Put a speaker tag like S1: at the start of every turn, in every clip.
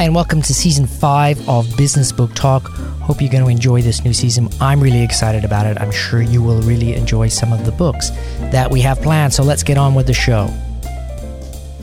S1: Hi, and welcome to season five of Business Book Talk. Hope you're going to enjoy this new season. I'm really excited about it. I'm sure you will really enjoy some of the books that we have planned. So let's get on with the show.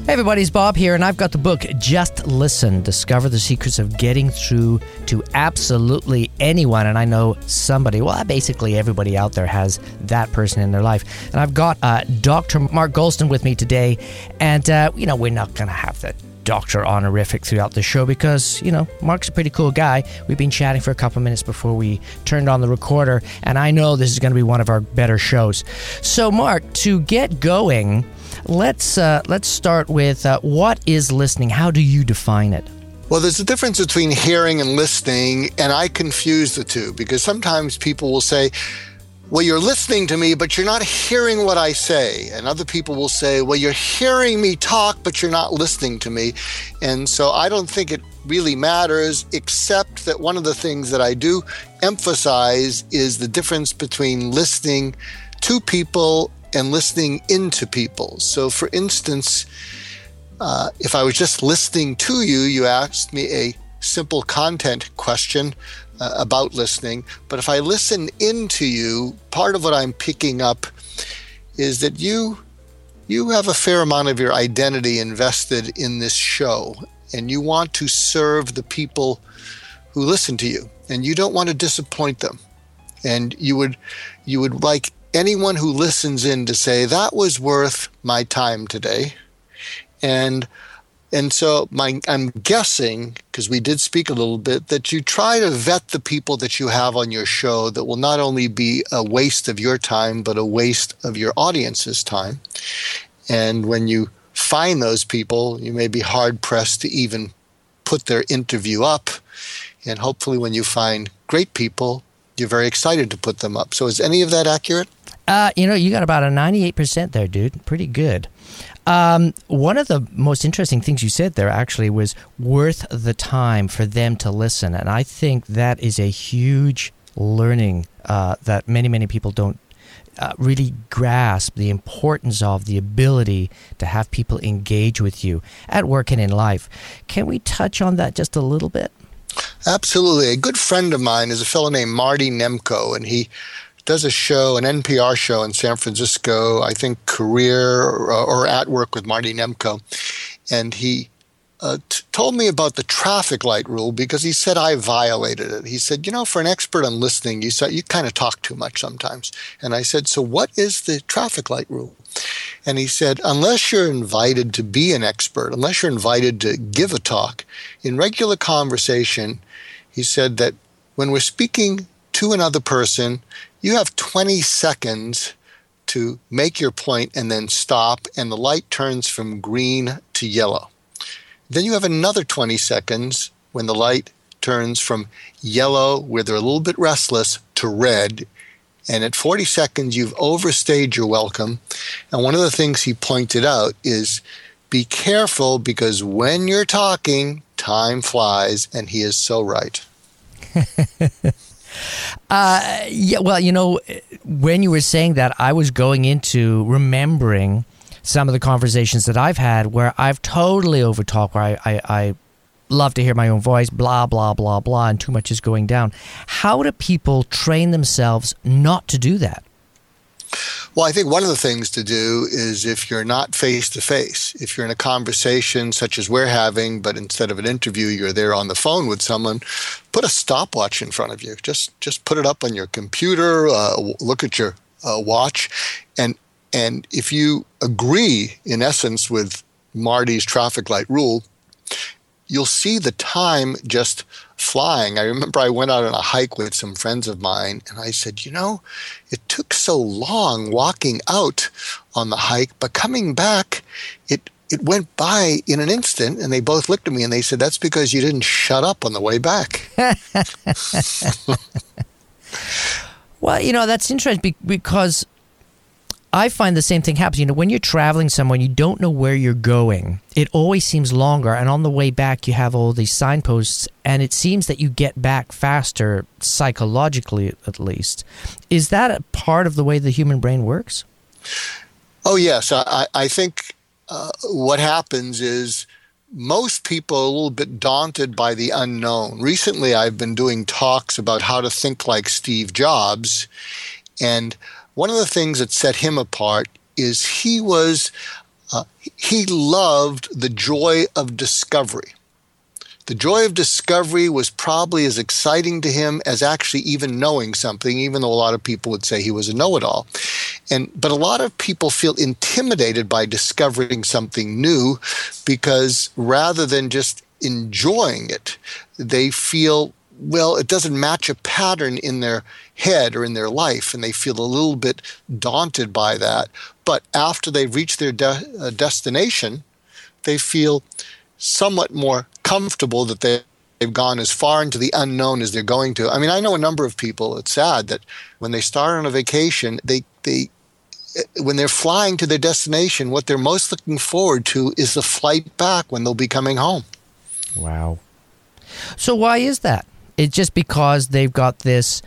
S1: Hey everybody, it's Bob here, and I've got the book Just Listen Discover the Secrets of Getting Through to Absolutely Anyone. And I know somebody, well, basically everybody out there has that person in their life. And I've got uh, Dr. Mark Goulston with me today. And, uh, you know, we're not going to have the doctor honorific throughout the show because, you know, Mark's a pretty cool guy. We've been chatting for a couple minutes before we turned on the recorder, and I know this is going to be one of our better shows. So, Mark, to get going, let's uh, let's start with uh, what is listening? How do you define it?
S2: Well, there's a difference between hearing and listening, and I confuse the two because sometimes people will say, well, you're listening to me, but you're not hearing what I say. And other people will say, well, you're hearing me talk, but you're not listening to me. And so I don't think it really matters, except that one of the things that I do emphasize is the difference between listening to people and listening into people. So, for instance, uh, if I was just listening to you, you asked me a simple content question uh, about listening. But if I listen into you, part of what I'm picking up is that you you have a fair amount of your identity invested in this show and you want to serve the people who listen to you and you don't want to disappoint them and you would you would like anyone who listens in to say that was worth my time today and and so my, I'm guessing, because we did speak a little bit, that you try to vet the people that you have on your show that will not only be a waste of your time, but a waste of your audience's time. And when you find those people, you may be hard pressed to even put their interview up. And hopefully, when you find great people, you're very excited to put them up. So, is any of that accurate?
S1: Uh, you know, you got about a 98% there, dude. Pretty good. Um, one of the most interesting things you said there actually was worth the time for them to listen. And I think that is a huge learning uh, that many, many people don't uh, really grasp the importance of the ability to have people engage with you at work and in life. Can we touch on that just a little bit?
S2: Absolutely. A good friend of mine is a fellow named Marty Nemko, and he does a show, an NPR show in San Francisco, I think Career or, or At Work with Marty Nemko. And he uh, t- told me about the traffic light rule because he said I violated it. He said, "You know, for an expert on listening, you said you kind of talk too much sometimes." And I said, "So what is the traffic light rule?" And he said, "Unless you're invited to be an expert, unless you're invited to give a talk, in regular conversation, he said that when we're speaking to another person, you have 20 seconds to make your point and then stop, and the light turns from green to yellow. Then you have another 20 seconds when the light turns from yellow, where they're a little bit restless, to red. And at 40 seconds, you've overstayed your welcome. And one of the things he pointed out is be careful because when you're talking, time flies, and he is so right.
S1: Uh, yeah, well, you know, when you were saying that, I was going into remembering some of the conversations that I've had where I've totally overtalked, where I, I, I love to hear my own voice, blah, blah, blah, blah, and too much is going down. How do people train themselves not to do that?
S2: Well, I think one of the things to do is if you're not face to face, if you're in a conversation such as we're having, but instead of an interview, you're there on the phone with someone, put a stopwatch in front of you. Just just put it up on your computer. Uh, look at your uh, watch, and and if you agree, in essence, with Marty's traffic light rule, you'll see the time just flying. I remember I went out on a hike with some friends of mine and I said, you know, it took so long walking out on the hike, but coming back, it it went by in an instant and they both looked at me and they said that's because you didn't shut up on the way back
S1: well you know that's interesting because I find the same thing happens. You know, when you're traveling somewhere, you don't know where you're going. It always seems longer, and on the way back, you have all these signposts, and it seems that you get back faster, psychologically at least. Is that a part of the way the human brain works?
S2: Oh yes, I, I think uh, what happens is most people are a little bit daunted by the unknown. Recently, I've been doing talks about how to think like Steve Jobs. And one of the things that set him apart is he was, uh, he loved the joy of discovery. The joy of discovery was probably as exciting to him as actually even knowing something, even though a lot of people would say he was a know it all. And, but a lot of people feel intimidated by discovering something new because rather than just enjoying it, they feel well, it doesn't match a pattern in their head or in their life, and they feel a little bit daunted by that. But after they reach their de- uh, destination, they feel somewhat more comfortable that they, they've gone as far into the unknown as they're going to. I mean, I know a number of people, it's sad that when they start on a vacation, they, they when they're flying to their destination, what they're most looking forward to is the flight back when they'll be coming home.
S1: Wow. So why is that? It's just because they've got this.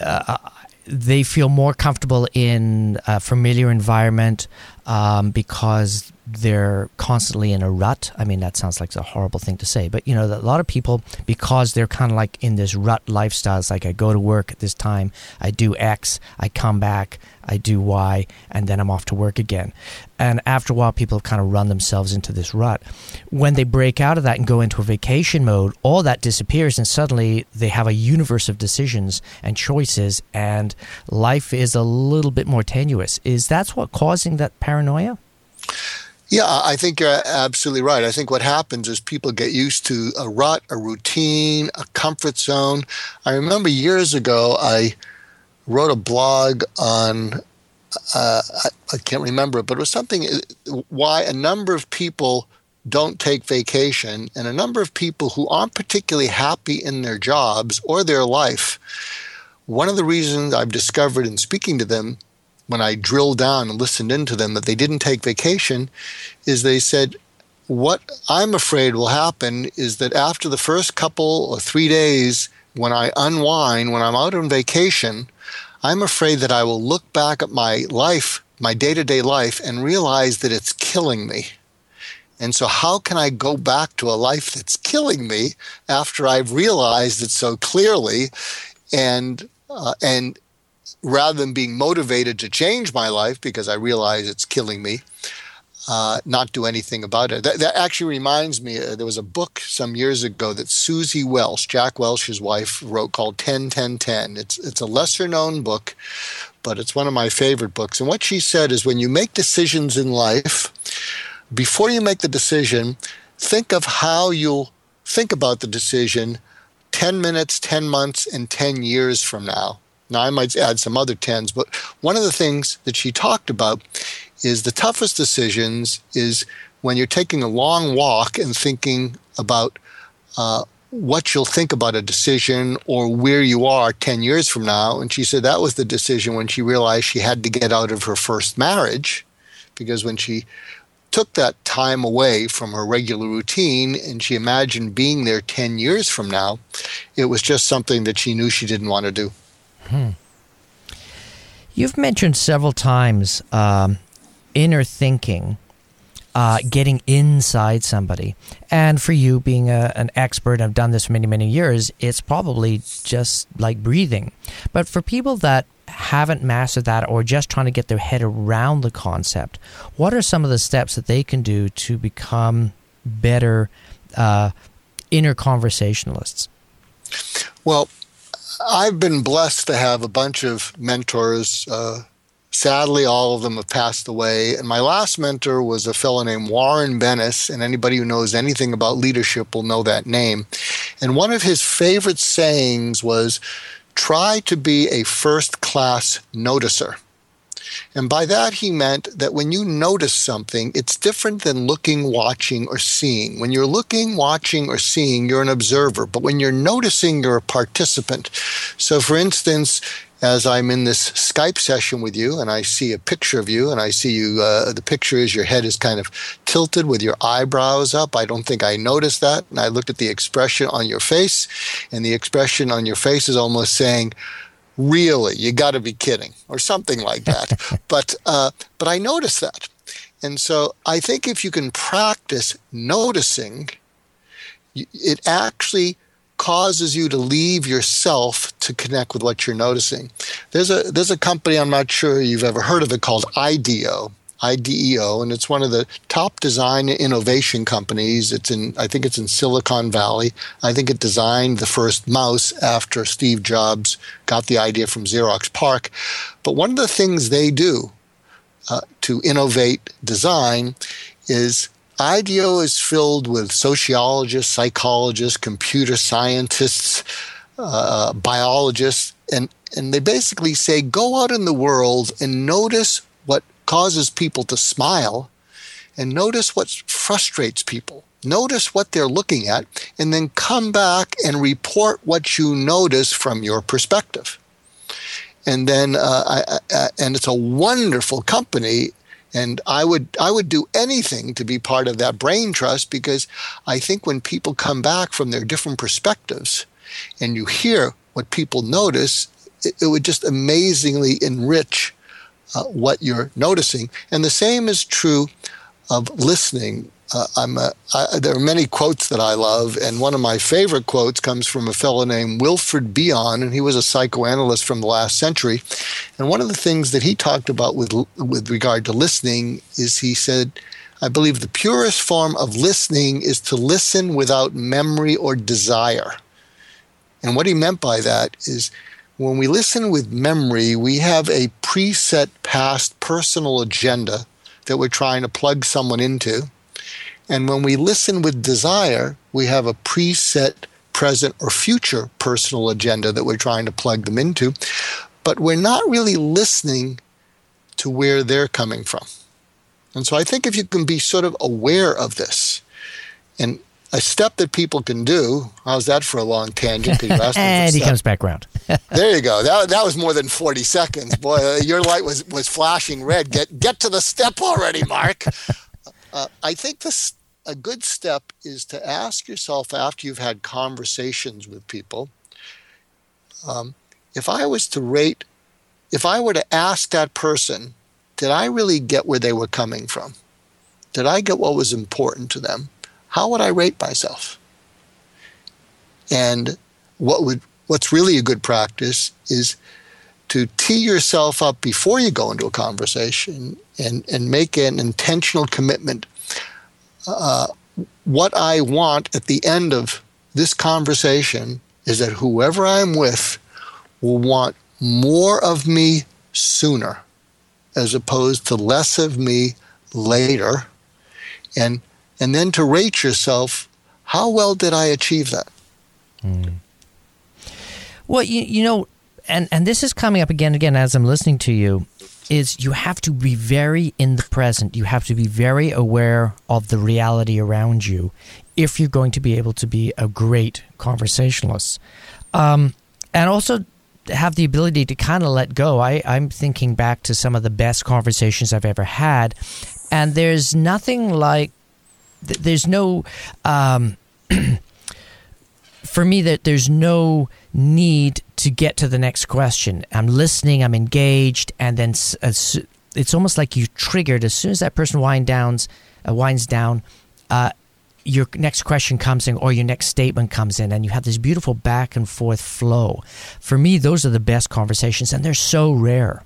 S1: Uh, they feel more comfortable in a familiar environment um, because they're constantly in a rut. I mean, that sounds like a horrible thing to say, but you know, a lot of people, because they're kind of like in this rut lifestyle, it's like I go to work at this time, I do X, I come back, I do Y, and then I'm off to work again. And after a while, people kind of run themselves into this rut. When they break out of that and go into a vacation mode, all that disappears, and suddenly they have a universe of decisions and choices, and life is a little bit more tenuous. Is that what causing that paranoia?
S2: Yeah, I think you're absolutely right. I think what happens is people get used to a rut, a routine, a comfort zone. I remember years ago, I wrote a blog on, uh, I, I, can't remember it, but it was something uh, why a number of people don't take vacation and a number of people who aren't particularly happy in their jobs or their life. One of the reasons I've discovered in speaking to them when I drilled down and listened into them that they didn't take vacation is they said, What I'm afraid will happen is that after the first couple or three days, when I unwind, when I'm out on vacation, I'm afraid that I will look back at my life, my day to day life, and realize that it's killing me. And so, how can I go back to a life that's killing me after I've realized it so clearly? And uh, and rather than being motivated to change my life because I realize it's killing me, uh, not do anything about it. That, that actually reminds me, uh, there was a book some years ago that Suzy Welch, Jack Welch's wife, wrote called 10 10 10. It's, it's a lesser known book, but it's one of my favorite books. And what she said is when you make decisions in life, before you make the decision, think of how you'll think about the decision 10 minutes, 10 months, and 10 years from now. Now, I might add some other tens, but one of the things that she talked about is the toughest decisions is when you're taking a long walk and thinking about uh, what you'll think about a decision or where you are 10 years from now. And she said that was the decision when she realized she had to get out of her first marriage because when she took that time away from her regular routine and she imagined being there 10 years from now, it was just something that she knew she didn't want to do. Hmm.
S1: You've mentioned several times um, inner thinking, uh, getting inside somebody. And for you, being a, an expert, I've done this for many, many years, it's probably just like breathing. But for people that haven't mastered that or just trying to get their head around the concept, what are some of the steps that they can do to become better uh, inner conversationalists?
S2: Well, I've been blessed to have a bunch of mentors. Uh, sadly, all of them have passed away. And my last mentor was a fellow named Warren Bennis. And anybody who knows anything about leadership will know that name. And one of his favorite sayings was try to be a first class noticer. And by that, he meant that when you notice something, it's different than looking, watching, or seeing. When you're looking, watching, or seeing, you're an observer. But when you're noticing, you're a participant. So, for instance, as I'm in this Skype session with you and I see a picture of you and I see you, uh, the picture is your head is kind of tilted with your eyebrows up. I don't think I noticed that. And I looked at the expression on your face and the expression on your face is almost saying, really you got to be kidding or something like that but uh, but i noticed that And so I think if you can practice noticing, it actually causes you to leave yourself to connect with what you're noticing. There's a there's a company I'm not sure you've ever heard of it called IDEO. IDEO, and it's one of the top design innovation companies. It's in, I think it's in Silicon Valley. I think it designed the first mouse after Steve Jobs got the idea from Xerox PARC. But one of the things they do uh, to innovate design is IDEO is filled with sociologists, psychologists, computer scientists, uh, biologists, and, and they basically say go out in the world and notice what causes people to smile and notice what frustrates people. Notice what they're looking at, and then come back and report what you notice from your perspective. And then, uh, I, I, and it's a wonderful company and I would I would do anything to be part of that brain trust because I think when people come back from their different perspectives and you hear what people notice, it, it would just amazingly enrich uh, what you're noticing. And the same is true of listening. Uh, I'm a, I, there are many quotes that I love, and one of my favorite quotes comes from a fellow named Wilfred Bion, and he was a psychoanalyst from the last century. And one of the things that he talked about with with regard to listening is he said, "I believe the purest form of listening is to listen without memory or desire." And what he meant by that is when we listen with memory, we have a preset past personal agenda that we're trying to plug someone into. And when we listen with desire, we have a preset present or future personal agenda that we're trying to plug them into. But we're not really listening to where they're coming from. And so I think if you can be sort of aware of this, and a step that people can do, how's that for a long tangent?
S1: and he comes back around.
S2: there you go. That, that was more than 40 seconds. Boy, uh, your light was, was flashing red. Get, get to the step already, Mark. Uh, I think this a good step is to ask yourself after you've had conversations with people um, if I was to rate, if I were to ask that person, did I really get where they were coming from? Did I get what was important to them? How would I rate myself? And what would what's really a good practice is to tee yourself up before you go into a conversation and, and make an intentional commitment. Uh, what I want at the end of this conversation is that whoever I'm with will want more of me sooner as opposed to less of me later. And, and then to rate yourself, how well did I achieve that? Mm.
S1: Well, you, you know, and, and this is coming up again and again as I'm listening to you, is you have to be very in the present. You have to be very aware of the reality around you if you're going to be able to be a great conversationalist. Um, and also have the ability to kind of let go. I, I'm thinking back to some of the best conversations I've ever had, and there's nothing like, there's no, um, for me, that there's no need to get to the next question. I'm listening, I'm engaged, and then as, it's almost like you triggered as soon as that person wind downs, uh, winds down. Uh, your next question comes in or your next statement comes in and you have this beautiful back and forth flow. For me, those are the best conversations and they're so rare.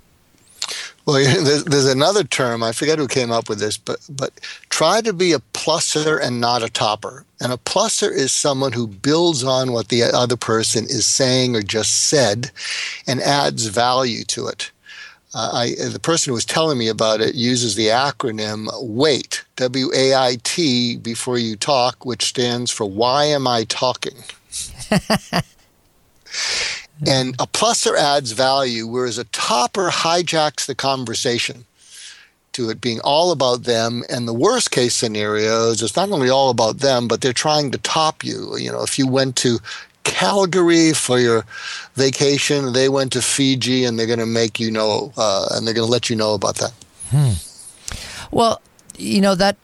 S2: Well, there's, another term I forget who came up with this, but but try to be a plusser and not a topper. And a plusser is someone who builds on what the other person is saying or just said, and adds value to it. Uh, I, the person who was telling me about it uses the acronym WAIT, W A I T, before you talk, which stands for Why Am I Talking? And a plusser adds value, whereas a topper hijacks the conversation to it being all about them. And the worst case scenarios, it's not only all about them, but they're trying to top you. You know, if you went to Calgary for your vacation, they went to Fiji, and they're going to make you know, uh, and they're going to let you know about that.
S1: Hmm. Well, you know that.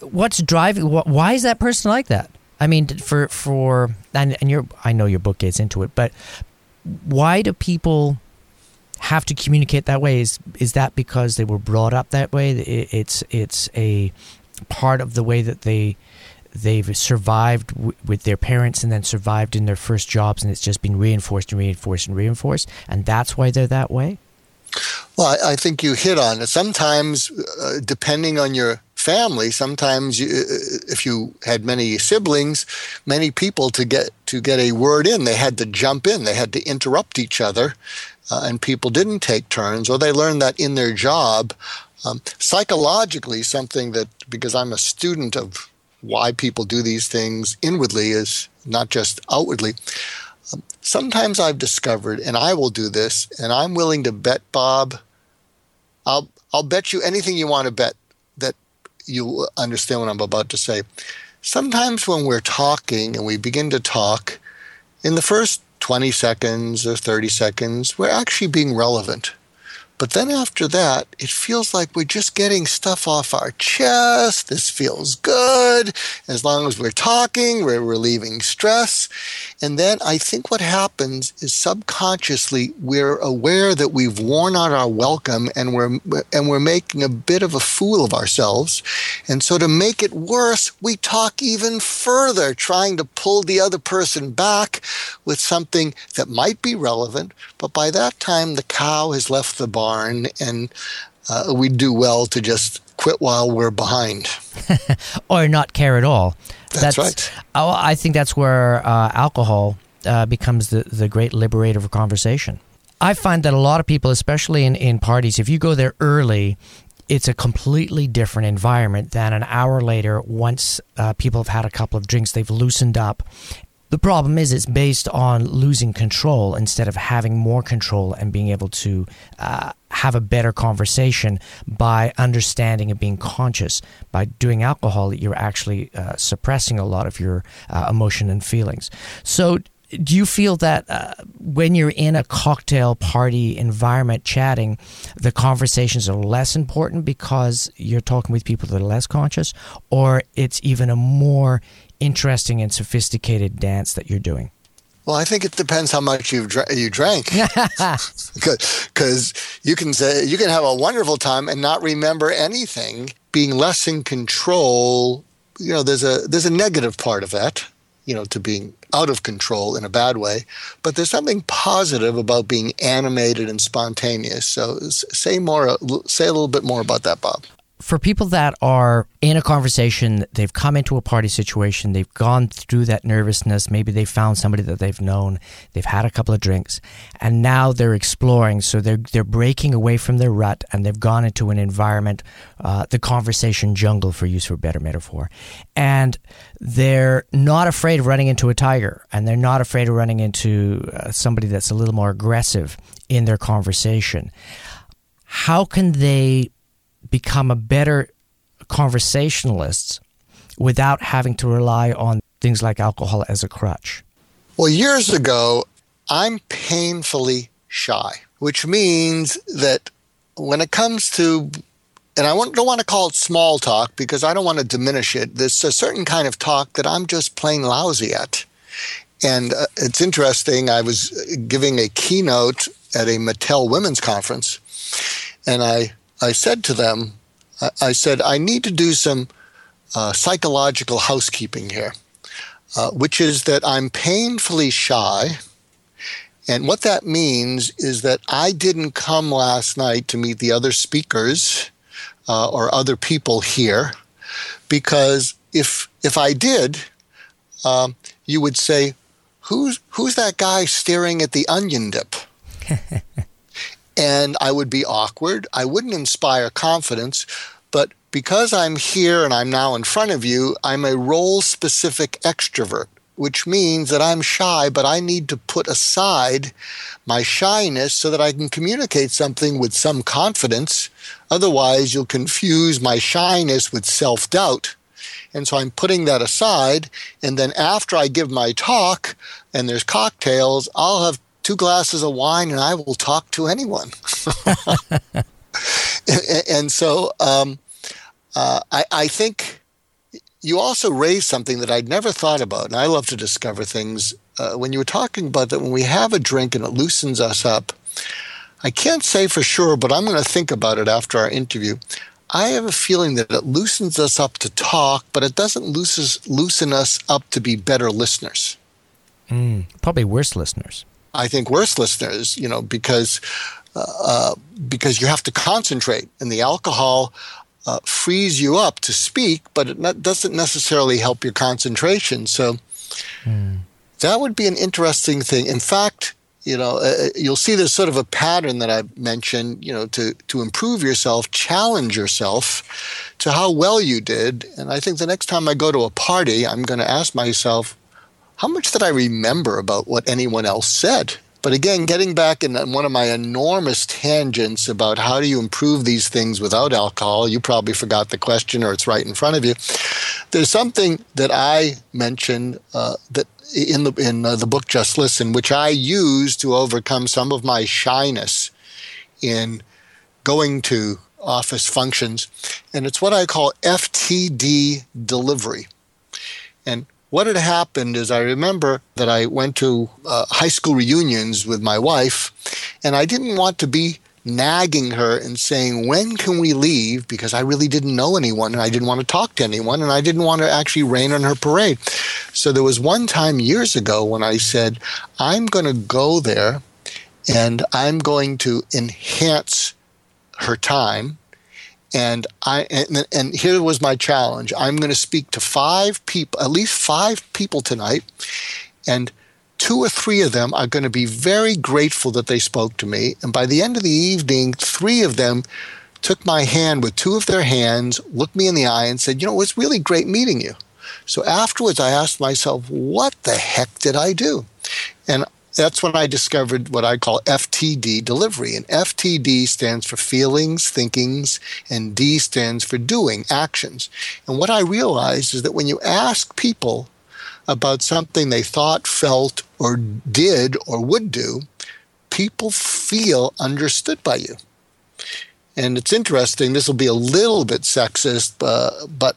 S1: What's driving? Why is that person like that? I mean, for for and, and your I know your book gets into it, but why do people have to communicate that way? Is is that because they were brought up that way? It's it's a part of the way that they they've survived w- with their parents and then survived in their first jobs, and it's just been reinforced and reinforced and reinforced, and that's why they're that way.
S2: Well, I, I think you hit on it. Sometimes, uh, depending on your family, sometimes you, uh, if you had many siblings, many people to get to get a word in, they had to jump in. They had to interrupt each other, uh, and people didn't take turns, or they learned that in their job. Um, psychologically, something that because I'm a student of why people do these things inwardly is not just outwardly. Um, sometimes I've discovered, and I will do this, and I'm willing to bet, Bob. I'll I'll bet you anything you want to bet that you understand what I'm about to say. Sometimes when we're talking and we begin to talk, in the first 20 seconds or 30 seconds, we're actually being relevant. But then after that, it feels like we're just getting stuff off our chest. This feels good. As long as we're talking, we're relieving stress. And then I think what happens is subconsciously we're aware that we've worn out our welcome and we're and we're making a bit of a fool of ourselves. And so to make it worse, we talk even further, trying to pull the other person back with something that might be relevant, but by that time the cow has left the barn and uh, we do well to just quit while we're behind.
S1: or not care at all.
S2: That's, that's right.
S1: Oh, I think that's where uh, alcohol uh, becomes the, the great liberator of conversation. I find that a lot of people, especially in, in parties, if you go there early, it's a completely different environment than an hour later once uh, people have had a couple of drinks, they've loosened up, the problem is it's based on losing control instead of having more control and being able to uh, have a better conversation by understanding and being conscious. By doing alcohol, you're actually uh, suppressing a lot of your uh, emotion and feelings. So, do you feel that uh, when you're in a cocktail party environment chatting, the conversations are less important because you're talking with people that are less conscious, or it's even a more interesting and sophisticated dance that you're doing?
S2: Well, I think it depends how much you dra- you drank, because you can say you can have a wonderful time and not remember anything. Being less in control, you know, there's a there's a negative part of that, you know, to being out of control in a bad way. But there's something positive about being animated and spontaneous. So say more, say a little bit more about that, Bob
S1: for people that are in a conversation, they've come into a party situation, they've gone through that nervousness, maybe they found somebody that they've known, they've had a couple of drinks, and now they're exploring. So they're they're breaking away from their rut and they've gone into an environment, uh, the conversation jungle, for use for a better metaphor, and they're not afraid of running into a tiger, and they're not afraid of running into uh, somebody that's a little more aggressive in their conversation. How can they become a better conversationalist without having to rely on things like alcohol as a crutch?
S2: Well, years ago, I'm painfully shy, which means that when it comes to, and I don't want to call it small talk because I don't want to diminish it, there's a certain kind of talk that I'm just plain lousy at. And uh, it's interesting, I was giving a keynote at a Mattel Women's Conference, and I I said to them, I said, I need to do some uh, psychological housekeeping here, uh, which is that I'm painfully shy. And what that means is that I didn't come last night to meet the other speakers uh, or other people here, because if if I did, um, you would say, "Who's who's that guy staring at the onion dip?" and I would be awkward. I wouldn't inspire confidence. But because I'm here and I'm now in front of you, I'm a role specific extrovert, which means that I'm shy, but I need to put aside my shyness so that I can communicate something with some confidence. Otherwise, you'll confuse my shyness with self doubt. And so I'm putting that aside. And then after I give my talk and there's cocktails, I'll have two glasses of wine and I will talk to anyone. and, so um, uh, I, I, think you also raised something that I'd never thought about, and I love to discover things. Uh, when you were talking about that, when we have a drink and it loosens us up, I can't say for sure, but I'm going to think about it after our interview. I have a feeling that it loosens us up to talk, but it doesn't looses, loosen us up to be better listeners.
S1: Mm, probably worse listeners.
S2: I think worse listeners, you know, because uh, uh, because you have to concentrate, and the alcohol uh, frees you up to speak, but it not, doesn't necessarily help your concentration. So mm. that would be an interesting thing. In fact, you know, uh, uh, you'll see there's sort of a pattern that I mentioned. You know, to to improve yourself, challenge yourself to how well you did. And I think the next time I go to a party, I'm going to ask myself, how much did I remember about what anyone else said? But again, getting back in one of my enormous tangents about how do you improve these things without alcohol, you probably forgot the question or it's right in front of you. There's something that I mentioned uh, that in the in uh, the book Just Listen, which I use to overcome some of my shyness in going to office functions, and it's what I call FTD delivery. What had happened is I remember that I went to uh, high school reunions with my wife, and I didn't want to be nagging her and saying, When can we leave? Because I really didn't know anyone and I didn't want to talk to anyone and I didn't want to actually rain on her parade. So there was one time years ago when I said, I'm going to go there and I'm going to enhance her time and I and, and here was my challenge. I'm going to speak to five people, at least five people tonight, and two or three of them are going to be very grateful that they spoke to me. And by the end of the evening, three of them took my hand with two of their hands, looked me in the eye, and said, "You know, it was really great meeting you." So afterwards, I asked myself, "What the heck did I do?" And that's when I discovered what I call FTD delivery. And FTD stands for feelings, thinkings, and D stands for doing, actions. And what I realized is that when you ask people about something they thought, felt, or did or would do, people feel understood by you. And it's interesting, this will be a little bit sexist, uh, but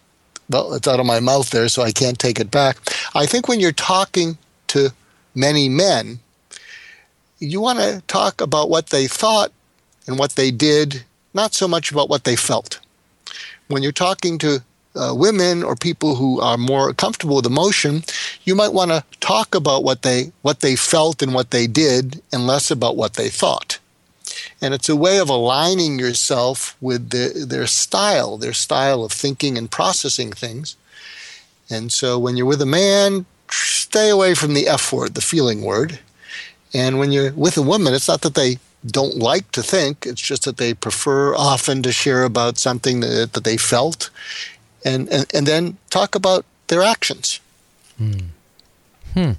S2: well, it's out of my mouth there, so I can't take it back. I think when you're talking to many men, you want to talk about what they thought and what they did, not so much about what they felt. When you're talking to uh, women or people who are more comfortable with emotion, you might want to talk about what they what they felt and what they did, and less about what they thought. And it's a way of aligning yourself with the, their style, their style of thinking and processing things. And so, when you're with a man, stay away from the F word, the feeling word, and when you're with a woman, it's not that they don't like to think, it's just that they prefer often to share about something that, that they felt and, and, and then talk about their actions.
S1: Hmm. hmm.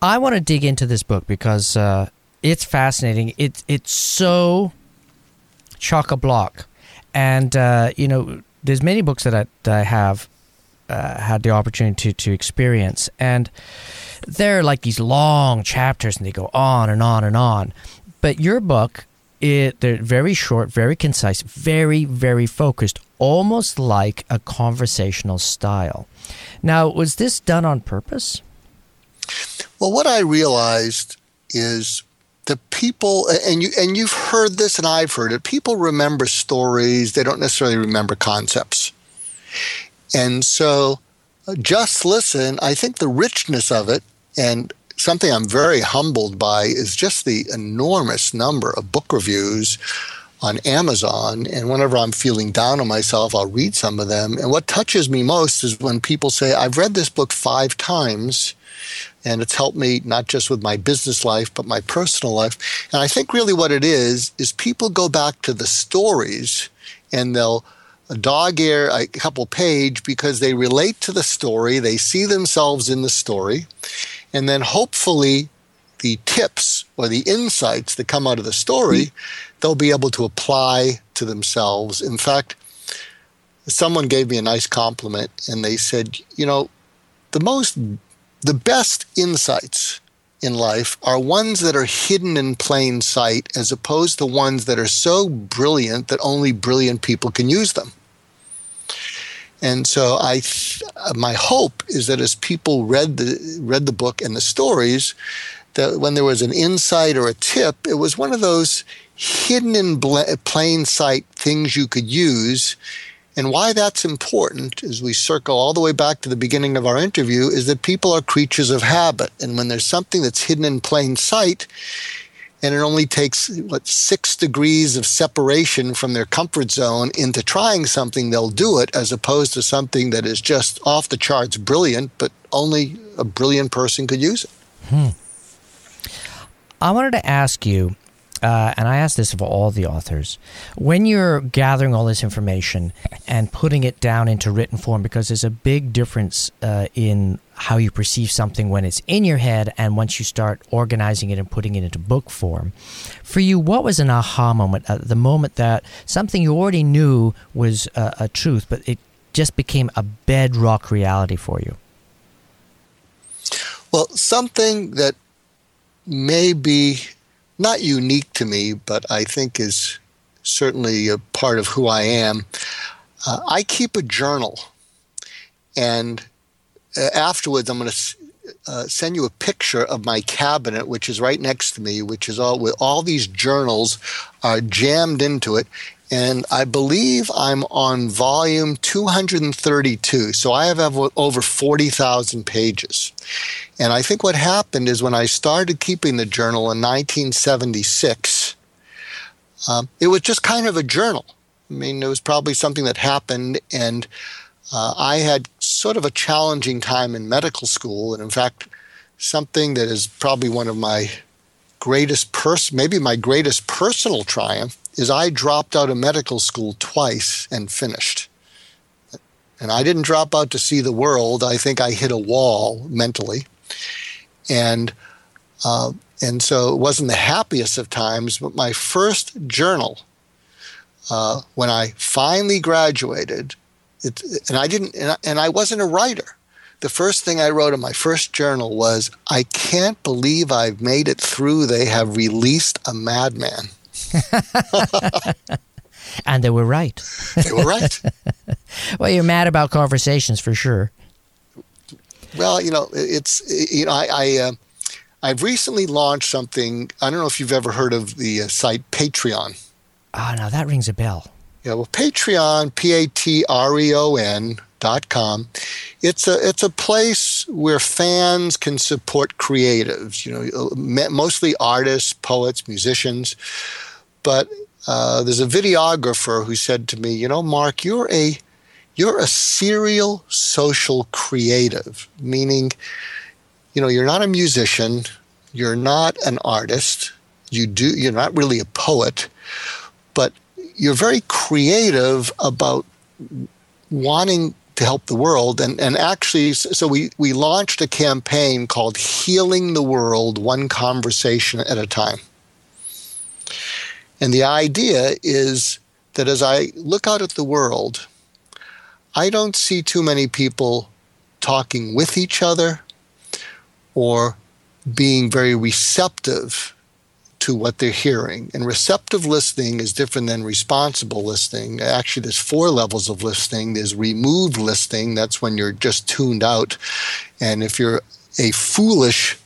S1: I want to dig into this book because uh, it's fascinating. It's it's so chock a block, and uh, you know, there's many books that I, that I have uh, had the opportunity to, to experience, and they're like these long chapters and they go on and on and on. But your book, it they're very short, very concise, very very focused, almost like a conversational style. Now, was this done on purpose?
S2: Well, what I realized is the people and you and you've heard this and I've heard it. People remember stories, they don't necessarily remember concepts. And so just listen, I think the richness of it and something I'm very humbled by is just the enormous number of book reviews on Amazon. And whenever I'm feeling down on myself, I'll read some of them. And what touches me most is when people say, I've read this book five times and it's helped me not just with my business life, but my personal life. And I think really what it is, is people go back to the stories and they'll dog ear a couple page because they relate to the story, they see themselves in the story, and then hopefully the tips or the insights that come out of the story, hmm. they'll be able to apply to themselves. In fact, someone gave me a nice compliment and they said, you know, the most, the best insights in life are ones that are hidden in plain sight as opposed to ones that are so brilliant that only brilliant people can use them. And so I, my hope is that as people read the read the book and the stories, that when there was an insight or a tip, it was one of those hidden in plain sight things you could use. And why that's important, as we circle all the way back to the beginning of our interview, is that people are creatures of habit. And when there's something that's hidden in plain sight, and it only takes what six degrees of separation from their comfort zone into trying something, they'll do it, as opposed to something that is just off the charts brilliant, but only a brilliant person could use it. Hmm.
S1: I wanted to ask you, uh, and I ask this of all the authors, when you're gathering all this information and putting it down into written form, because there's a big difference uh, in how you perceive something when it's in your head and once you start organizing it and putting it into book form. For you, what was an aha moment? Uh, the moment that something you already knew was a truth, but it just became a bedrock reality for you?
S2: Well, something that may be not unique to me, but I think is certainly a part of who I am. Uh, I keep a journal, and uh, afterwards, I'm going to uh, send you a picture of my cabinet, which is right next to me, which is all with all these journals are jammed into it. And I believe I'm on volume 232. So I have over 40,000 pages. And I think what happened is when I started keeping the journal in 1976, um, it was just kind of a journal. I mean, it was probably something that happened, and uh, I had sort of a challenging time in medical school. And in fact, something that is probably one of my greatest pers- maybe my greatest personal triumph is I dropped out of medical school twice and finished. And I didn't drop out to see the world. I think I hit a wall mentally and uh, and so it wasn't the happiest of times. But my first journal, uh, when I finally graduated, it, and I didn't, and I, and I wasn't a writer. The first thing I wrote in my first journal was, "I can't believe I've made it through. They have released a madman."
S1: and they were right.
S2: they were right.
S1: well, you're mad about conversations for sure.
S2: Well, you know, it's you know, I, I uh, I've recently launched something. I don't know if you've ever heard of the uh, site Patreon.
S1: Ah, oh, now that rings a bell.
S2: Yeah, well, Patreon, P A T R E O N dot com. It's a it's a place where fans can support creatives. You know, uh, mostly artists, poets, musicians. But uh, there's a videographer who said to me, "You know, Mark, you're a you're a serial social creative, meaning, you know, you're not a musician, you're not an artist, you do, you're not really a poet, but you're very creative about wanting to help the world. And, and actually, so we, we launched a campaign called Healing the World One Conversation at a Time. And the idea is that as I look out at the world, I don't see too many people talking with each other or being very receptive to what they're hearing. And receptive listening is different than responsible listening. Actually, there's four levels of listening. There's removed listening, that's when you're just tuned out. And if you're a foolish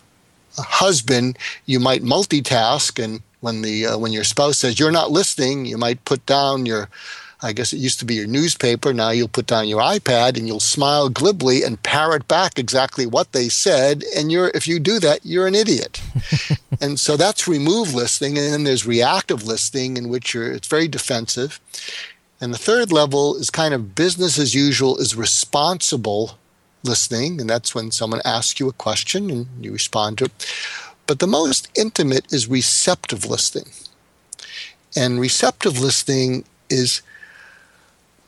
S2: husband, you might multitask and when the uh, when your spouse says you're not listening, you might put down your I guess it used to be your newspaper. Now you'll put down your iPad and you'll smile glibly and parrot back exactly what they said. And you're, if you do that, you're an idiot. and so that's remove listening. And then there's reactive listening, in which you're, it's very defensive. And the third level is kind of business as usual, is responsible listening. And that's when someone asks you a question and you respond to it. But the most intimate is receptive listening. And receptive listening is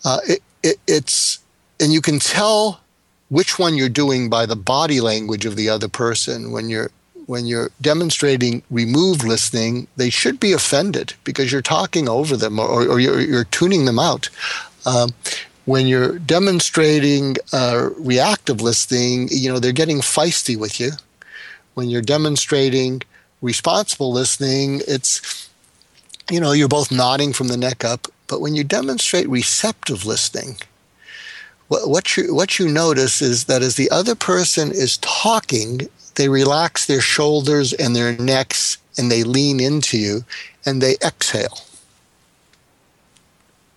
S2: uh, it, it, it's and you can tell which one you're doing by the body language of the other person. When you're when you're demonstrating remove listening they should be offended because you're talking over them or, or you're, you're, tuning them out. Um, when you're demonstrating uh, reactive listening you know they're getting feisty with you when you're demonstrating responsible listening it's you know you're both nodding from the neck up but when you demonstrate receptive listening, what, what, you, what you notice is that as the other person is talking, they relax their shoulders and their necks and they lean into you and they exhale.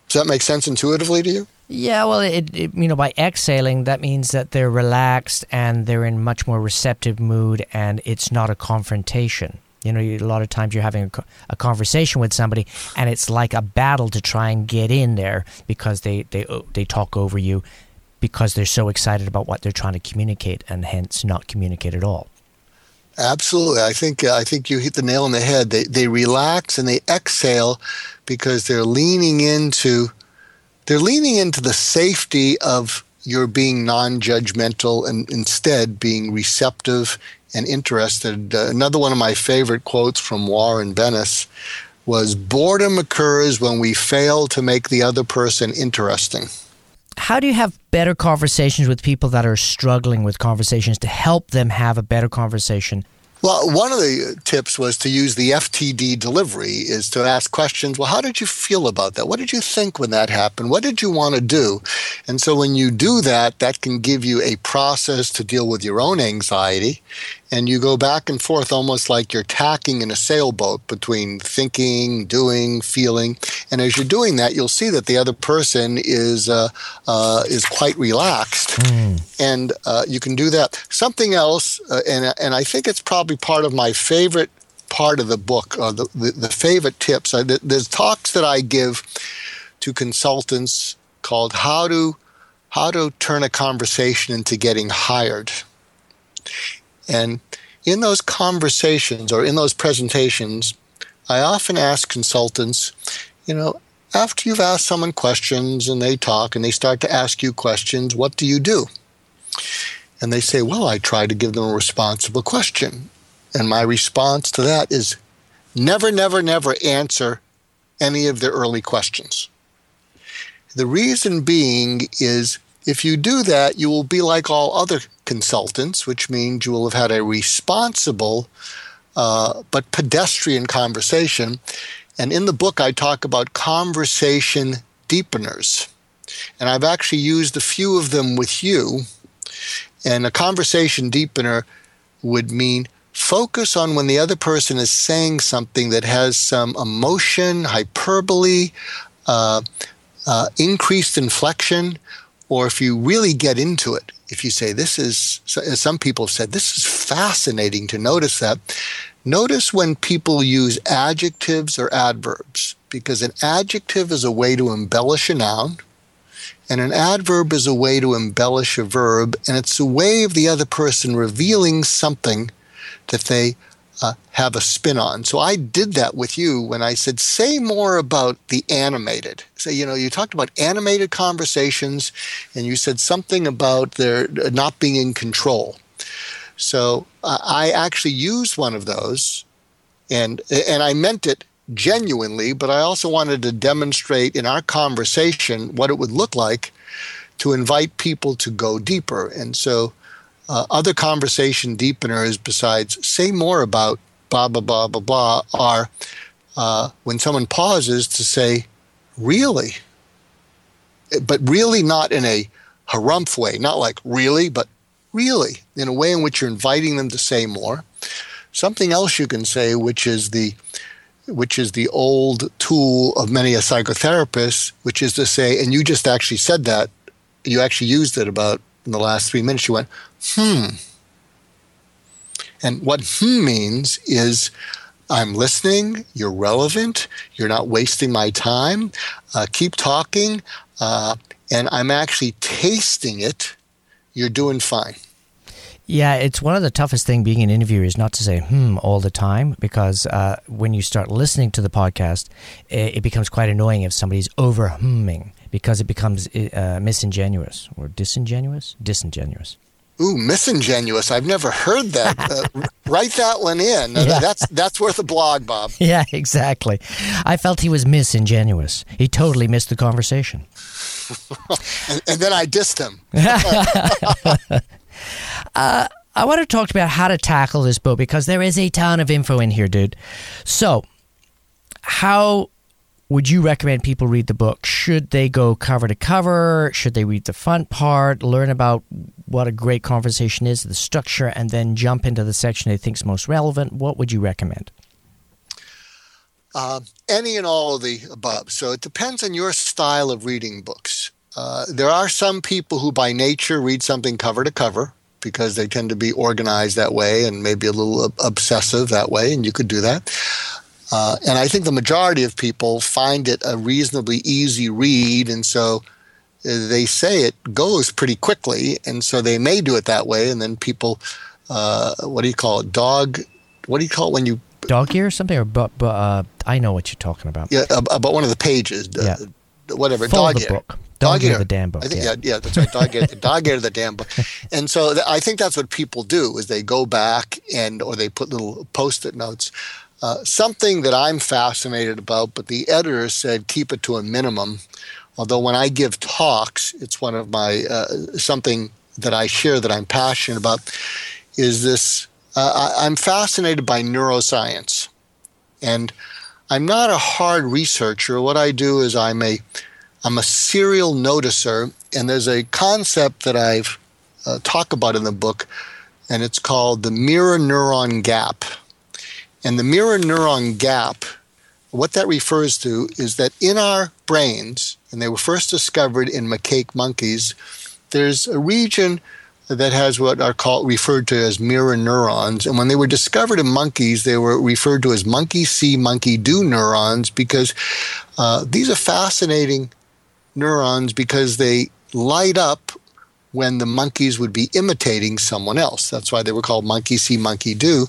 S2: Does that make sense intuitively to you?
S1: Yeah, well, it, it, you know by exhaling that means that they're relaxed and they're in much more receptive mood, and it's not a confrontation. You know, a lot of times you're having a, a, conversation with somebody, and it's like a battle to try and get in there because they they oh, they talk over you because they're so excited about what they're trying to communicate, and hence not communicate at all.
S2: Absolutely, I think uh, I think you hit the nail on the head. They they relax and they exhale because they're leaning into they're leaning into the safety of your being non-judgmental and instead being receptive and interested. Uh, another one of my favorite quotes from Warren Bennis was boredom occurs when we fail to make the other person interesting.
S1: How do you have better conversations with people that are struggling with conversations to help them have a better conversation
S2: well, one of the tips was to use the FTD delivery is to ask questions. Well, how did you feel about that? What did you think when that happened? What did you want to do? And so when you do that, that can give you a process to deal with your own anxiety and you go back and forth almost like you're tacking in a sailboat between thinking, doing, feeling. And as you're doing that, you'll see that the other person is uh, uh, is quite relaxed, mm. and uh, you can do that. Something else, uh, and and I think it's probably part of my favorite part of the book, the, the, the favorite tips. Uh, there's talks that I give to consultants called how to how to turn a conversation into getting hired and in those conversations or in those presentations, I often ask consultants, you know, after you've asked someone questions and they talk and they start to ask you questions, what do you do? And they say, well, I try to give them a responsible question. And my response to that is never, never, never answer any of their early questions. The reason being is if you do that, you will be like all other consultants, which means you will have had a responsible uh, but pedestrian conversation. And in the book, I talk about conversation deepeners. And I've actually used a few of them with you. And a conversation deepener would mean focus on when the other person is saying something that has some emotion, hyperbole, uh, uh, increased inflection, or if you really get into it, if you say, This is, as some people have said, this is fascinating to notice that. Notice when people use adjectives or adverbs, because an adjective is a way to embellish a noun, and an adverb is a way to embellish a verb, and it's a way of the other person revealing something that they uh, have a spin on. So I did that with you when I said, say more about the animated. So, you know, you talked about animated conversations and you said something about their uh, not being in control. So uh, I actually used one of those and, and I meant it genuinely, but I also wanted to demonstrate in our conversation what it would look like to invite people to go deeper. And so uh, other conversation deepeners besides say more about blah, blah, blah, blah, blah are uh, when someone pauses to say, really? But really not in a harumph way, not like really, but really, in a way in which you're inviting them to say more. Something else you can say, which is the which is the old tool of many a psychotherapist, which is to say, and you just actually said that, you actually used it about in the last three minutes, you went, hmm. And what hmm means is I'm listening, you're relevant, you're not wasting my time, uh, keep talking, uh, and I'm actually tasting it, you're doing fine.
S1: Yeah, it's one of the toughest thing being an interviewer is not to say hmm all the time because uh, when you start listening to the podcast, it, it, becomes quite annoying if somebody's over humming because it becomes uh, misingenuous or disingenuous. Disingenuous.
S2: Ooh, misingenuous. I've never heard that. Uh, write that one in. Yeah. That's that's worth a blog, Bob.
S1: Yeah, exactly. I felt he was misingenuous. He totally missed the conversation.
S2: and, and, then I dissed him.
S1: uh, I want to talk about how to tackle this book because there is a ton of info in here, dude. So, how would you recommend people read the book? Should they go cover to cover? Should they read the front part, learn about what a great conversation is, the structure, and then jump into the section they think is most relevant? What would you recommend?
S2: Uh, any and all of the above. So it depends on your style of reading books. Uh, there are some people who, by nature, read something cover to cover because they tend to be organized that way and maybe a little obsessive that way, and you could do that. Uh, and I think the majority of people find it a reasonably easy read, and so uh, they say it goes pretty quickly, and so they may do it that way. And then people, uh, what do you call it? Dog. What do you call it when you
S1: dog ear or something? Or but, but uh, I know what you're talking about.
S2: Yeah, about one of the pages.
S1: Yeah.
S2: Whatever.
S1: Full
S2: dog
S1: the
S2: ear.
S1: book. Dog, dog ear, the damn book.
S2: I think,
S1: yeah.
S2: yeah, yeah, that's right. Dog ear, dog ear the damn book. And so th- I think that's what people do is they go back and or they put little post-it notes. Uh, something that I'm fascinated about, but the editor said keep it to a minimum. Although when I give talks, it's one of my uh, something that I share that I'm passionate about. Is this? Uh, I, I'm fascinated by neuroscience, and I'm not a hard researcher. What I do is I'm a I'm a serial noticer, and there's a concept that I've uh, talk about in the book, and it's called the mirror neuron gap. And the mirror neuron gap, what that refers to is that in our brains, and they were first discovered in macaque monkeys, there's a region that has what are called referred to as mirror neurons. And when they were discovered in monkeys, they were referred to as monkey see, monkey do neurons because uh, these are fascinating neurons because they light up when the monkeys would be imitating someone else. That's why they were called monkey see, monkey do.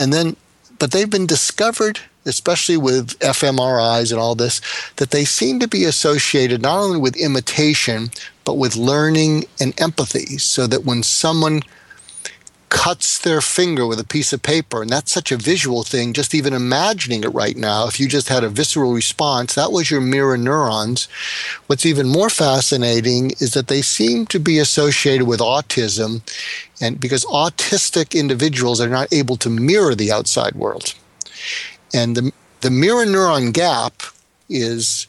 S2: And then, but they've been discovered, especially with fMRIs and all this, that they seem to be associated not only with imitation, but with learning and empathy. So that when someone cuts their finger with a piece of paper, and that's such a visual thing, just even imagining it right now, if you just had a visceral response, that was your mirror neurons. What's even more fascinating is that they seem to be associated with autism, and because autistic individuals are not able to mirror the outside world. And the, the mirror neuron gap is.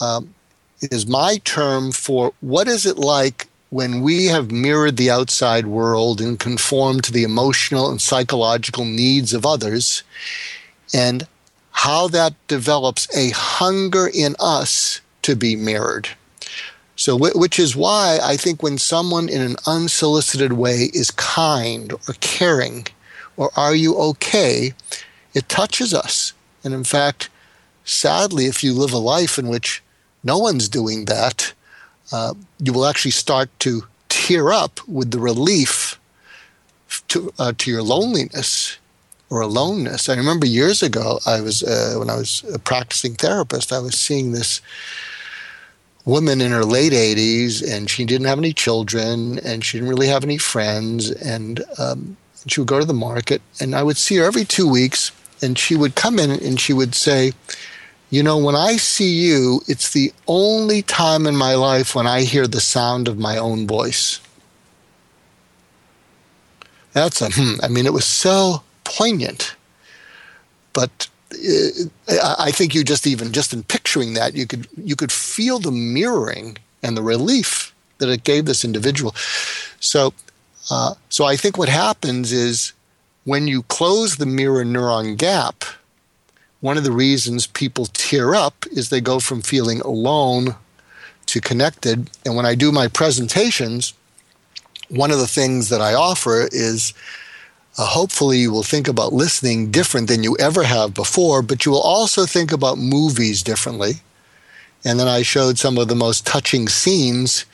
S2: Um, is my term for what is it like when we have mirrored the outside world and conformed to the emotional and psychological needs of others, and how that develops a hunger in us to be mirrored. So, which is why I think when someone in an unsolicited way is kind or caring or are you okay, it touches us. And in fact, sadly, if you live a life in which no one's doing that, uh, you will actually start to tear up with the relief to, uh, to your loneliness or aloneness. I remember years ago, I was uh, when I was a practicing therapist, I was seeing this woman in her late 80s, and she didn't have any children, and she didn't really have any friends, and um, she would go to the market, and I would see her every two weeks, and she would come in and she would say, you know, when I see you, it's the only time in my life when I hear the sound of my own voice. That's a, hmm, I mean, it was so poignant. But uh, I think you just even, just in picturing that, you could, you could feel the mirroring and the relief that it gave this individual. So, uh, so I think what happens is when you close the mirror neuron gap, one of the reasons people tear up is they go from feeling alone to connected. And when I do my presentations, one of the things that I offer is uh, hopefully you will think about listening different than you ever have before, but you will also think about movies differently. And then I showed some of the most touching scenes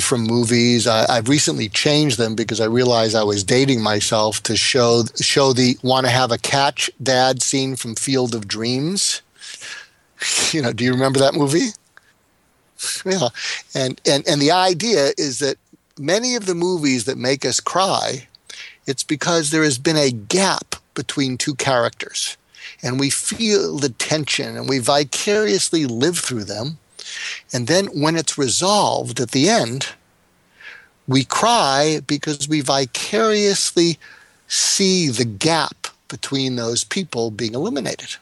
S2: from movies. I, have recently changed them because I realized I was dating myself to show show the "Want to Have a Catch" dad scene from Field of Dreams. You know, do you remember that movie? yeah, and and and the idea is that many of the movies that make us cry, it's because there has been a gap between two characters, and we feel the tension and we vicariously live through them and then when it's resolved at the end, we cry because we vicariously see the gap between those people being eliminated.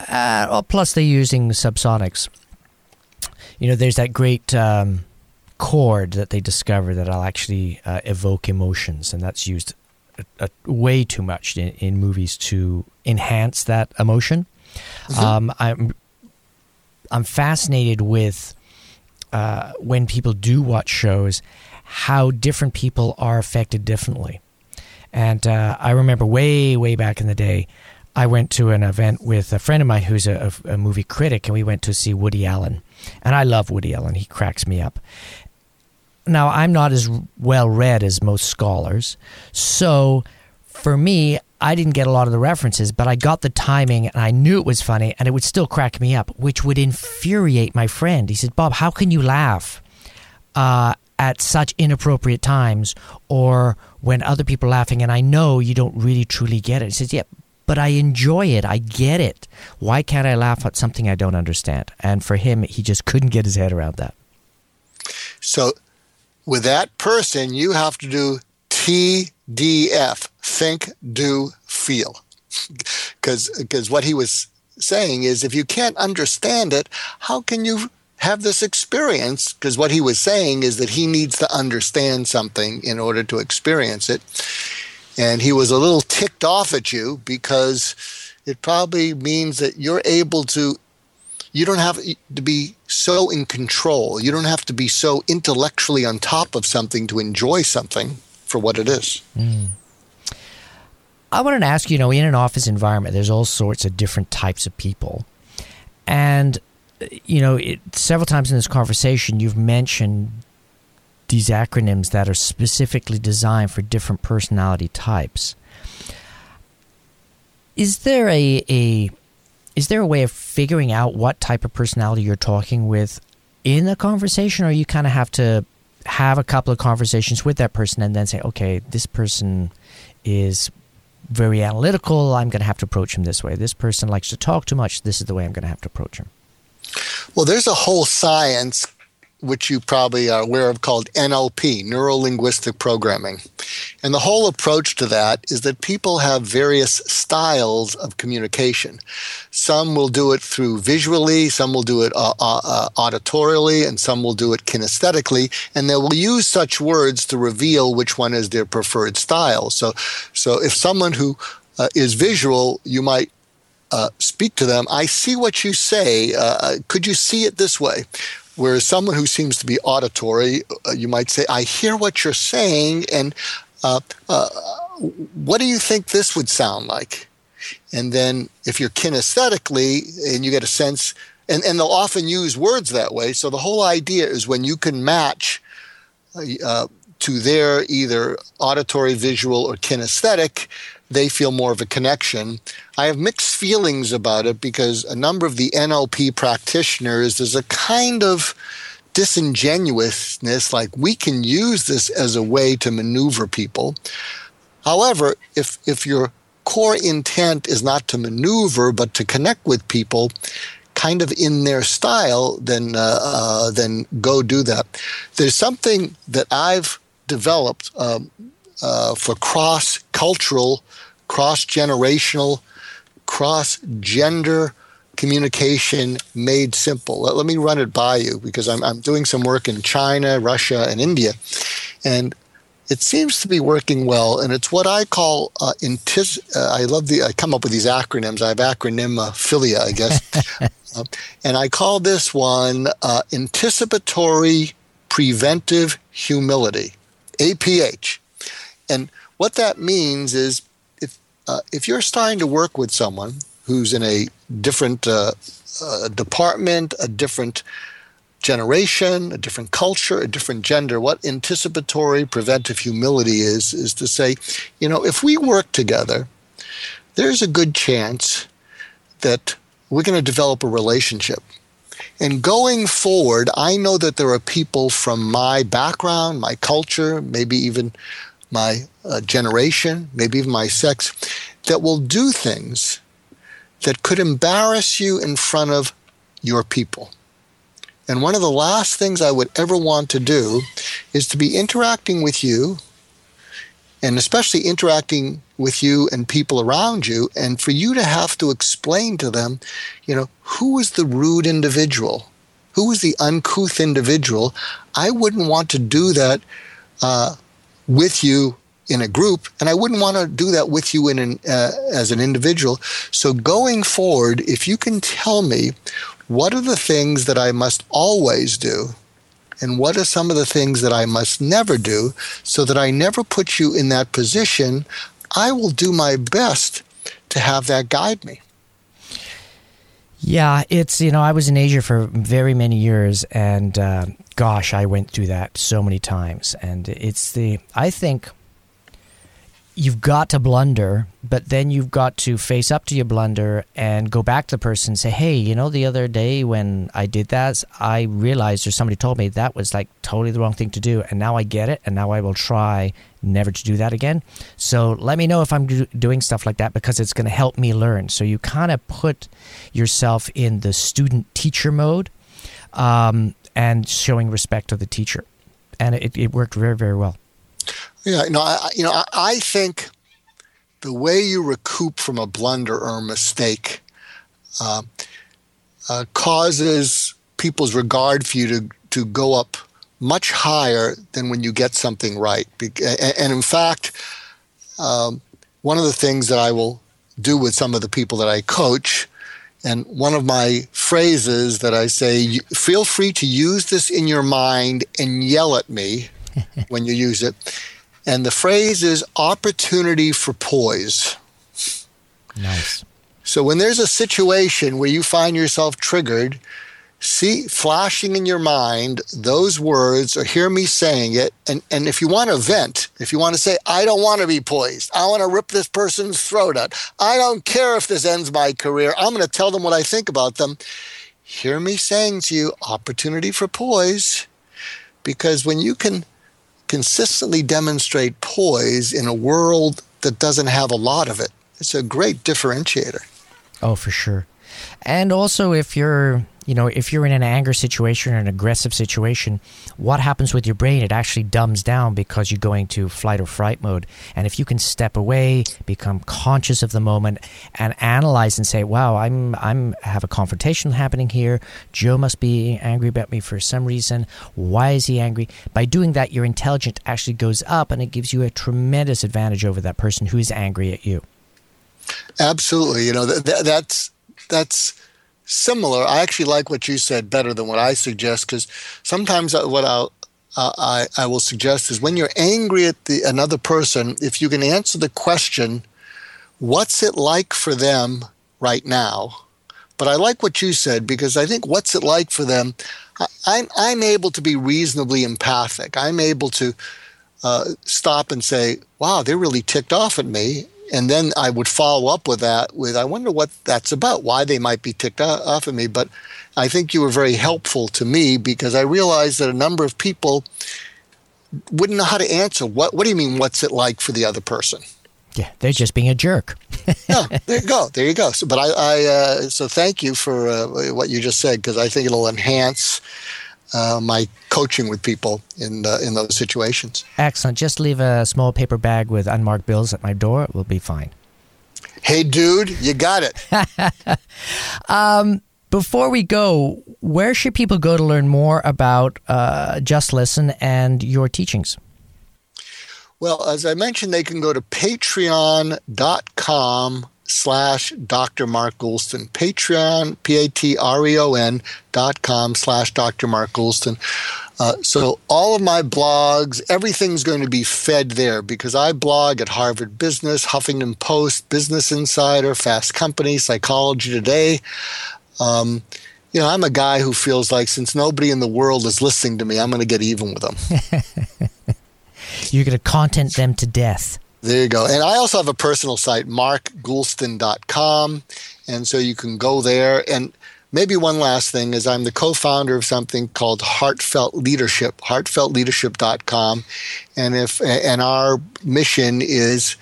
S1: Uh, well, plus they're using subsonics. You know, there's that great um, chord that they discover that'll actually uh, evoke emotions, and that's used a, a, way too much in, in, movies to enhance that emotion. Mm-hmm. Um, I'm I'm fascinated with uh, when people do watch shows how different people are affected differently. And uh, I remember way, way back in the day, I went to an event with a friend of mine who's a, a, movie critic, and we went to see Woody Allen. And I love Woody Allen, he cracks me up. Now, I'm not as well read as most scholars. So for me, I didn't get a lot of the references, but I got the timing and I knew it was funny and it would still crack me up, which would infuriate my friend. He said, Bob, how can you laugh uh, at such inappropriate times or when other people are laughing and I know you don't really truly get it? He says, Yeah, but I enjoy it. I get it. Why can't I laugh at something I don't understand? And for him, he just couldn't get his head around that.
S2: So with that person, you have to do TDF think, do, feel. Because what he was saying is if you can't understand it, how can you have this experience? Because what he was saying is that he needs to understand something in order to experience it. And he was a little ticked off at you because it probably means that you're able to you don't have to be so in control. You don't have to be so intellectually on top of something to enjoy something for what it is. Mm.
S1: I wanted to ask you know, in an office environment, there's all sorts of different types of people. And, you know, it, several times in this conversation, you've mentioned these acronyms that are specifically designed for different personality types. Is there a, a is there a way of figuring out what type of personality you're talking with in a conversation, or you kind of have to have a couple of conversations with that person and then say, okay, this person is very analytical. I'm going to have to approach him this way. This person likes to talk too much. This is the way I'm going to have to approach him.
S2: Well, there's a whole science which you probably are aware of called NLP, Neuro Linguistic Programming. And the whole approach to that is that people have various styles of communication. Some will do it through visually, some will do it uh, uh, uh, auditorially, and some will do it kinesthetically. And they will use such words to reveal which one is their preferred style. So, so if someone who uh, is visual, you might uh, speak to them. I see what you say. Uh, could you see it this way? Whereas someone who seems to be auditory, uh, you might say, I hear what you're saying, and uh, uh, what do you think this would sound like? And then if you're kinesthetically and you get a sense, and, and they'll often use words that way. So the whole idea is when you can match uh, to their either auditory, visual, or kinesthetic, they feel more of a connection. I have mixed feelings about it because a number of the NLP practitioners, there's a kind of disingenuousness, like we can use this as a way to maneuver people. However, if, if your core intent is not to maneuver, but to connect with people, kind of in their style, then uh, uh, then go do that. There's something that I've developed um, uh, for cross cultural, cross generational, cross gender communication made simple. Let, let, me run it by you because I'm, I'm doing some work in China, Russia, and India. And it seems to be working well. And it's what I call uh, antici- uh, I love the, I come up with these acronyms. I have acronymophilia, I guess. uh, and I call this one uh, anticipatory preventive humility, APH. And what that means is if uh, if you're starting to work with someone who's in a different uh, uh, department, a different generation, a different culture, a different gender, what anticipatory preventive humility is is to say, you know, if we work together, there's a good chance that we're going to develop a relationship. And going forward, I know that there are people from my background, my culture, maybe even my uh, generation, maybe even my sex, that will do things that could embarrass you in front of your people. And one of the last things I would ever want to do is to be interacting with you and especially interacting with you and people around you, and for you to have to explain to them, you know, who is the rude individual? Who is the uncouth individual? I wouldn't want to do that uh, with you in a group, and I wouldn't want to do that with you in an, uh, as an individual. So going forward, if you can tell me what are the things that I must always do, and what are some of the things that I must never do, so that I never put you in that position, I will do my best to have that guide me.
S1: Yeah, it's you know I was in Asia for very many years, and uh, gosh, I went through that so many times, and it's the I think you've got to blunder, but then you've got to face up to your blunder and go back to the person and say, hey, you know, the other day when I did that, I realized or somebody told me that was like totally the wrong thing to do. And now I get it. And now I will try never to do that again. So let me know if I'm do- doing stuff like that because it's going to help me learn. So you kind of put yourself in the student teacher mode um, and showing respect to the teacher. And it, it worked very, very well.
S2: Yeah, no, I, you know, I, I think the way you recoup from a blunder or a mistake uh, uh, causes people's regard for you to to go up much higher than when you get something right. And in fact, um, one of the things that I will do with some of the people that I coach, and one of my phrases that I say, feel free to use this in your mind and yell at me when you use it and the phrase is opportunity for poise.
S1: Nice.
S2: So when there's a situation where you find yourself triggered, see flashing in your mind those words or hear me saying it. And, and if you want to vent, if you want to say, I don't want to be poised, I want to rip this person's throat out, I don't care if this ends my career, I'm going to tell them what I think about them. Hear me saying to you, opportunity for poise. Because when you can consistently demonstrate poise in a world that doesn't have a lot of it. It's a great differentiator.
S1: Oh, for sure. And also, if you're you know, if you're in an anger situation or an aggressive situation, what happens with your brain? It actually dumbs down because you're going to flight or fright mode. And if you can step away, become conscious of the moment, and analyze and say, "Wow, I'm I'm have a confrontation happening here. Joe must be angry about me for some reason. Why is he angry?" By doing that, your intelligence actually goes up, and it gives you a tremendous advantage over that person who is angry at you.
S2: Absolutely, you know that, that's that's similar. I actually like what you said better than what I suggest because sometimes what I'll uh, I, I will suggest is when you're angry at the another person, if you can answer the question, "What's it like for them right now?" But I like what you said because I think what's it like for them. I, I'm I'm able to be reasonably empathic. I'm able to uh, stop and say, "Wow, they're really ticked off at me," and then I would follow up with that with, I wonder what that's about, why they might be ticked off at me. But I think you were very helpful to me because I realized that a number of people wouldn't know how to answer. What, what do you mean, what's it like for the other person?
S1: Yeah, they're just being a jerk.
S2: yeah, there you go. There you go. So, but I, I uh, so thank you for uh, what you just said because I think it'll enhance uh, my coaching with people in uh, in those situations.
S1: Excellent. Just leave a small paper bag with unmarked bills at my door. It will be fine.
S2: Hey, dude, you got it.
S1: um, before we go, where should people go to learn more about uh, Just Listen and your teachings?
S2: Well, as I mentioned, they can go to patreon.com slash Dr. Mark Goulston. Patreon, P-A-T-R-E-O-N dot com slash Dr. Mark Goulston. Uh, so all of my blogs, everything's going to be fed there because I blog at Harvard Business, Huffington Post, Business Insider, Fast Company, Psychology Today. Um, you know, I'm a guy who feels like since nobody in the world is listening to me, I'm going to get even with them.
S1: You're going to content them to death.
S2: There you go. And I also have a personal site, markgoulston.com. And so you can go there. And maybe one last thing is I'm the co-founder of something called Heartfelt Leadership, heartfeltleadership.com. And if and our mission is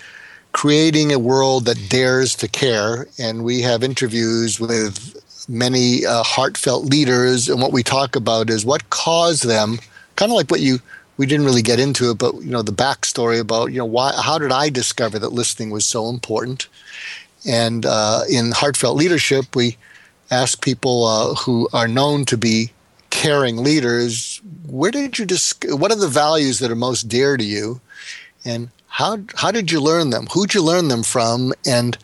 S2: creating a world that dares to care. And we have interviews with many uh, heartfelt leaders. And what we talk about is what caused them, kind of like what you we didn't really get into it, but you know the backstory about you know why how did I discover that listening was so important? And uh, in heartfelt leadership, we ask people uh, who are known to be caring leaders, where did you dis- what are the values that are most dear to you, and how how did you learn them? Who'd you learn them from, and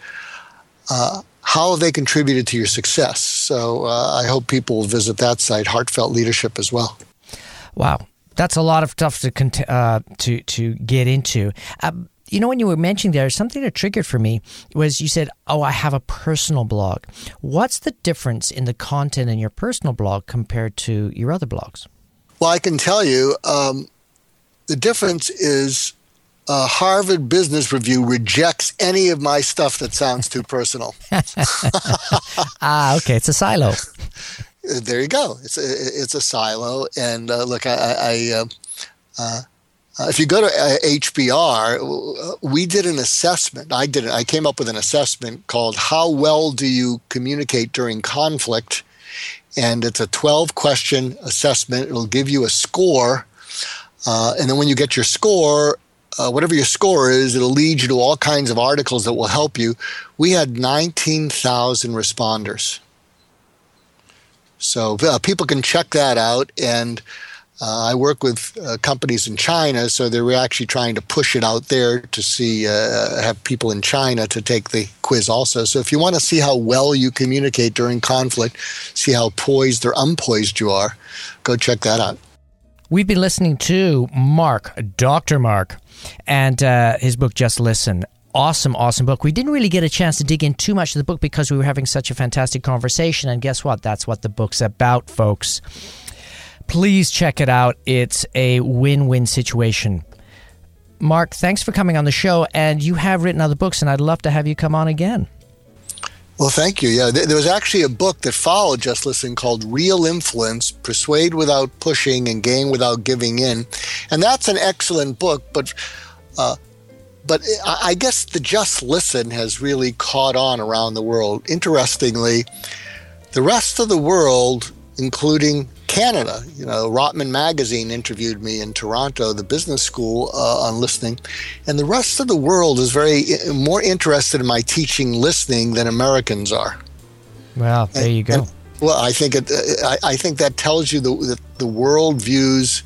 S2: uh, how have they contributed to your success? So uh, I hope people will visit that site, Heartfelt Leadership, as well.
S1: Wow, that's a lot of stuff to uh, to to get into. Um, you know, when you were mentioning there, something that triggered for me was you said, "Oh, I have a personal blog." What's the difference in the content in your personal blog compared to your other blogs?
S2: Well, I can tell you, um, the difference is uh, Harvard Business Review rejects any of my stuff that sounds too personal.
S1: ah, okay, it's a silo.
S2: there you go. It's a, it's a silo. And uh, look, I, I uh, uh, if you go to HBR, uh, we did an assessment. I did it. I came up with an assessment called "How well do you communicate during conflict?" And it's a 12 question assessment. It'll give you a score. Uh, and then when you get your score, uh, whatever your score is, it'll lead you to all kinds of articles that will help you. We had 19,000 responders. So uh, people can check that out. And uh, I work with uh, companies in China, so they're actually trying to push it out there to see, uh, have people in China to take the quiz also. So if you want to see how well you communicate during conflict, see how poised or unpoised you are, go check that out.
S1: We've been listening to Mark, Dr. Mark, and uh, his book, Just Listen awesome, awesome book. We didn't really get a chance to dig in too much of the book because we were having such a fantastic conversation. And guess what? That's what the book's about, folks. Please check it out. It's a win win situation. Mark, thanks for coming on the show. And you have written other books, and I'd love to have you come on again.
S2: Well, thank you. Yeah, there was actually a book that followed Just Listen called Real Influence Persuade Without Pushing and Gain Without Giving In. And that's an excellent book, but uh, but I guess the just listen has really caught on around the world. Interestingly, the rest of the world, including Canada, you know, Rotman Magazine interviewed me in Toronto, the business school, uh, on listening, and the rest of the world is very more interested in my teaching listening than Americans are.
S1: Well, there you go. And,
S2: well, I think it, I, I, think that tells you that the world views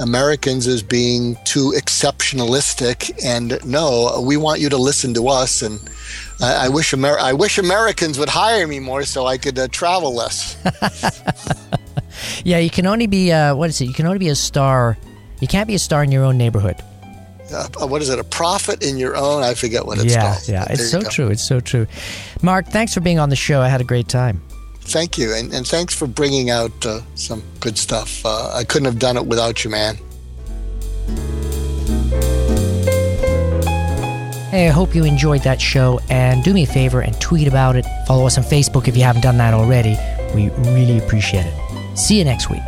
S2: Americans as being too exceptionalistic. And no, we want you to listen to us. And I, I wish Amer- I wish Americans would hire me more so I could uh, travel less.
S1: yeah, you can only be uh, what is it? You can only be a star. You can't be a star in your own neighborhood.
S2: Uh, what is it? A prophet in your own? I forget what it's
S1: yeah,
S2: called.
S1: Yeah, yeah. It's so true. It's so true. Mark, thanks for being on the show. I had a great time
S2: thank you, and, and thanks for bringing out uh, some good stuff. Uh, I couldn't have done it without you, man.
S1: Hey, I hope you enjoyed that show and do me a favor and tweet about it. Follow us on Facebook if you haven't done that already. We really appreciate it. See you next week.